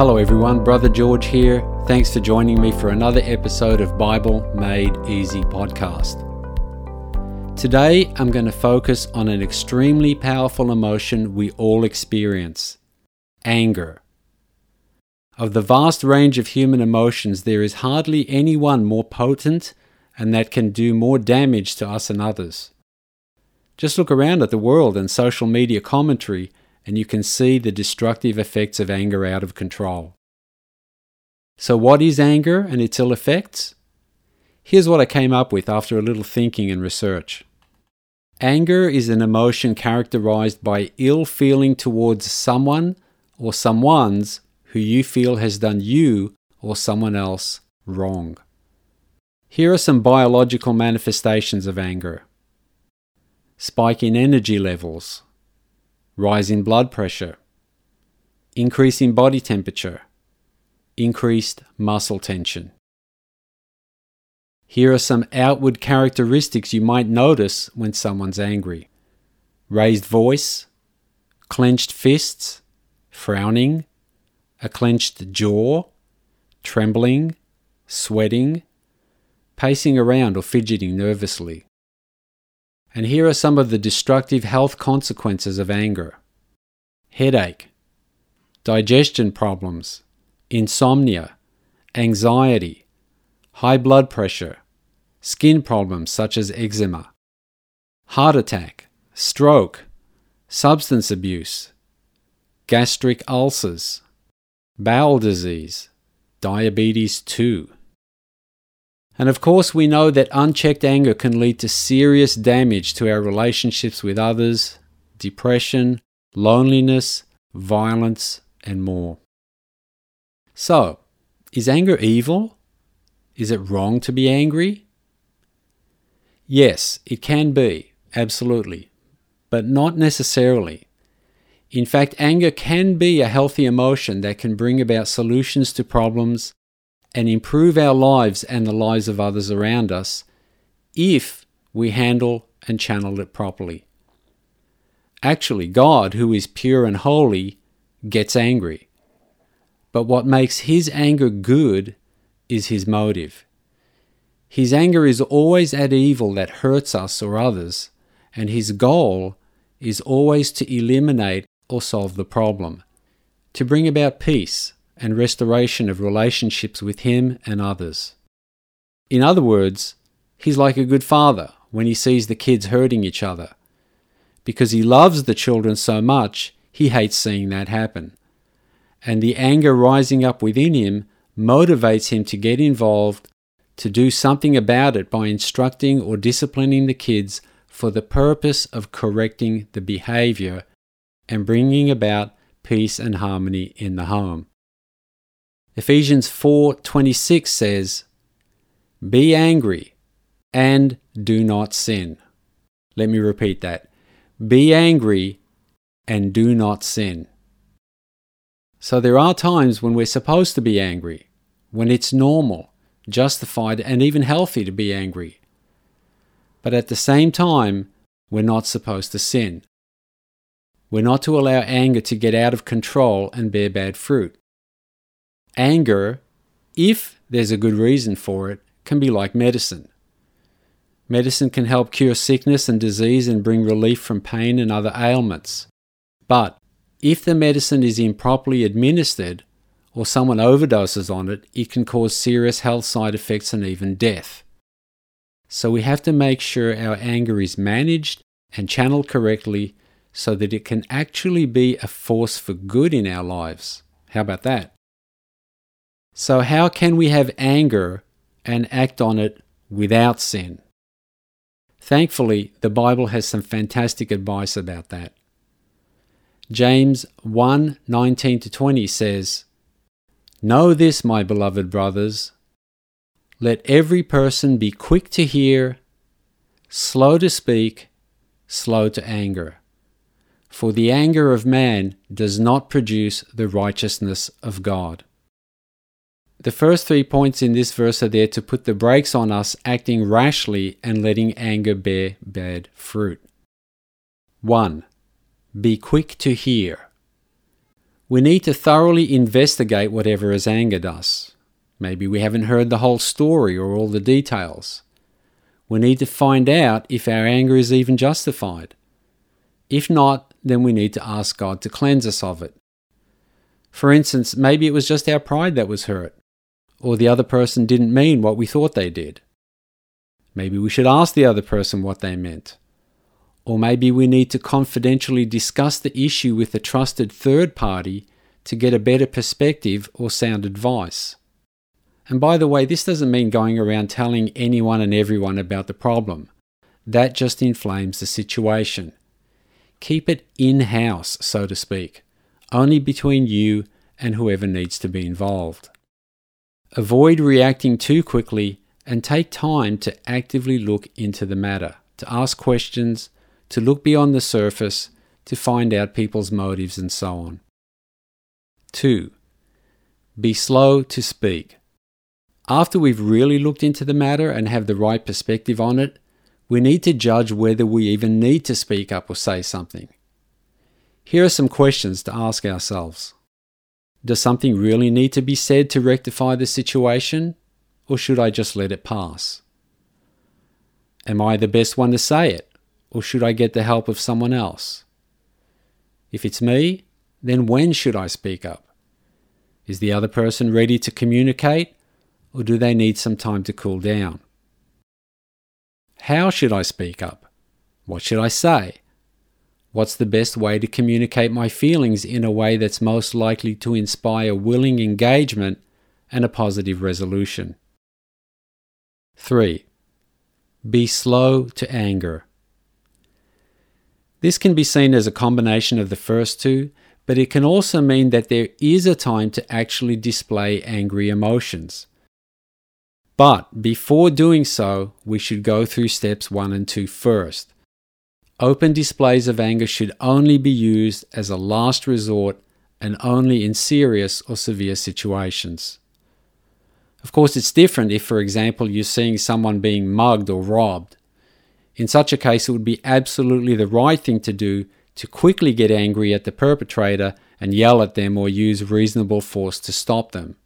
Hello, everyone. Brother George here. Thanks for joining me for another episode of Bible Made Easy podcast. Today, I'm going to focus on an extremely powerful emotion we all experience anger. Of the vast range of human emotions, there is hardly any one more potent and that can do more damage to us and others. Just look around at the world and social media commentary, and you can see the destructive effects of anger out of control. So, what is anger and its ill effects? Here's what I came up with after a little thinking and research. Anger is an emotion characterized by ill feeling towards someone or someone's who you feel has done you or someone else wrong. Here are some biological manifestations of anger spike in energy levels, rise in blood pressure, increase in body temperature, increased muscle tension. Here are some outward characteristics you might notice when someone's angry raised voice, clenched fists, frowning, a clenched jaw, trembling, sweating, pacing around or fidgeting nervously. And here are some of the destructive health consequences of anger. Headache, digestion problems, insomnia, anxiety, high blood pressure, skin problems such as eczema, heart attack, stroke, substance abuse, gastric ulcers, bowel disease, diabetes 2. And of course, we know that unchecked anger can lead to serious damage to our relationships with others, depression, loneliness, violence, and more. So, is anger evil? Is it wrong to be angry? Yes, it can be, absolutely, but not necessarily. In fact, anger can be a healthy emotion that can bring about solutions to problems and improve our lives and the lives of others around us if we handle and channel it properly. Actually, God, who is pure and holy, gets angry. But what makes his anger good is his motive. His anger is always at evil that hurts us or others, and his goal is always to eliminate or solve the problem, to bring about peace and restoration of relationships with him and others. In other words, he's like a good father when he sees the kids hurting each other. Because he loves the children so much, he hates seeing that happen. And the anger rising up within him motivates him to get involved, to do something about it by instructing or disciplining the kids for the purpose of correcting the behavior and bringing about peace and harmony in the home. Ephesians 4:26 says, "Be angry and do not sin." Let me repeat that. Be angry and do not sin. So there are times when we're supposed to be angry, when it's normal, justified, and even healthy to be angry. But at the same time, we're not supposed to sin. We're not to allow anger to get out of control and bear bad fruit. Anger, if there's a good reason for it, can be like medicine. Medicine can help cure sickness and disease and bring relief from pain and other ailments. But if the medicine is improperly administered or someone overdoses on it, it can cause serious health side effects and even death. So we have to make sure our anger is managed and channeled correctly so that it can actually be a force for good in our lives. How about that? So, how can we have anger and act on it without sin? Thankfully, the Bible has some fantastic advice about that. James 1 19 to 20 says, Know this, my beloved brothers. Let every person be quick to hear, slow to speak, slow to anger. For the anger of man does not produce the righteousness of God. The first three points in this verse are there to put the brakes on us acting rashly and letting anger bear bad fruit. 1. Be quick to hear. We need to thoroughly investigate whatever has angered us. Maybe we haven't heard the whole story or all the details. We need to find out if our anger is even justified. If not, then we need to ask God to cleanse us of it. For instance, maybe it was just our pride that was hurt, or the other person didn't mean what we thought they did. Maybe we should ask the other person what they meant. Or maybe we need to confidentially discuss the issue with a trusted third party to get a better perspective or sound advice. And by the way, this doesn't mean going around telling anyone and everyone about the problem. That just inflames the situation. Keep it in house, so to speak, only between you and whoever needs to be involved. Avoid reacting too quickly and take time to actively look into the matter, to ask questions, to look beyond the surface, to find out people's motives, and so on. 2. Be slow to speak. After we've really looked into the matter and have the right perspective on it, we need to judge whether we even need to speak up or say something. Here are some questions to ask ourselves. Does something really need to be said to rectify the situation, or should I just let it pass? Am I the best one to say it? or should I get the help of someone else? If it's me, then when should I speak up? Is the other person ready to communicate, or do they need some time to cool down? How should I speak up? What should I say? What's the best way to communicate my feelings in a way that's most likely to inspire willing engagement and a positive resolution? 3. Be slow to anger. This can be seen as a combination of the first two, but it can also mean that there is a time to actually display angry emotions. But before doing so, we should go through steps 1 and 2 first. Open displays of anger should only be used as a last resort and only in serious or severe situations. Of course, it's different if, for example, you're seeing someone being mugged or robbed. In such a case, it would be absolutely the right thing to do to quickly get angry at the perpetrator and yell at them or use reasonable force to stop them.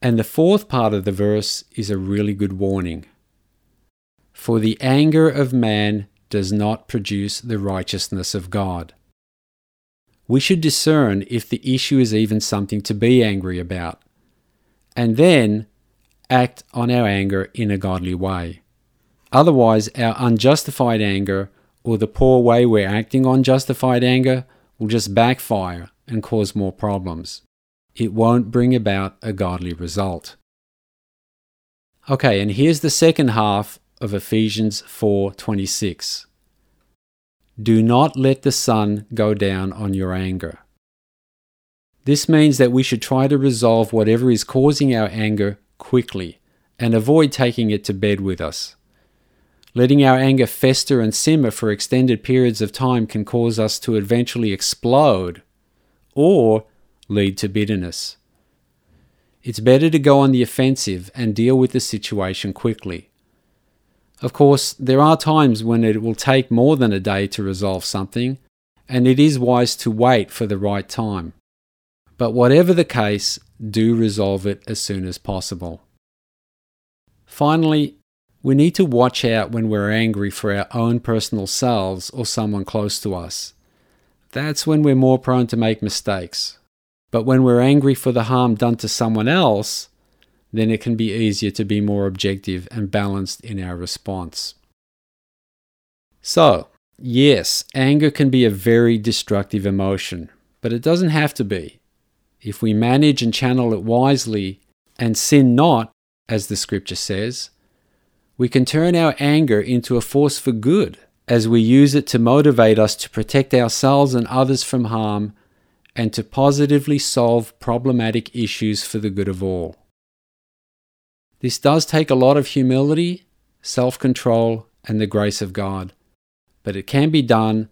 And the fourth part of the verse is a really good warning. For the anger of man does not produce the righteousness of God. We should discern if the issue is even something to be angry about, and then act on our anger in a godly way. Otherwise, our unjustified anger or the poor way we're acting on justified anger will just backfire and cause more problems. It won't bring about a godly result. Okay, and here's the second half of Ephesians 4:26. Do not let the sun go down on your anger. This means that we should try to resolve whatever is causing our anger quickly and avoid taking it to bed with us. Letting our anger fester and simmer for extended periods of time can cause us to eventually explode or lead to bitterness. It's better to go on the offensive and deal with the situation quickly. Of course, there are times when it will take more than a day to resolve something, and it is wise to wait for the right time. But whatever the case, do resolve it as soon as possible. Finally, we need to watch out when we're angry for our own personal selves or someone close to us. That's when we're more prone to make mistakes. But when we're angry for the harm done to someone else, then it can be easier to be more objective and balanced in our response. So, yes, anger can be a very destructive emotion, but it doesn't have to be. If we manage and channel it wisely and sin not, as the scripture says, we can turn our anger into a force for good as we use it to motivate us to protect ourselves and others from harm and to positively solve problematic issues for the good of all. This does take a lot of humility, self control, and the grace of God, but it can be done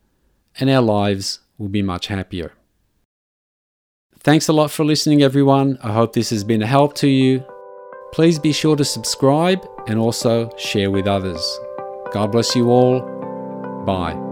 and our lives will be much happier. Thanks a lot for listening, everyone. I hope this has been a help to you. Please be sure to subscribe and also share with others. God bless you all. Bye.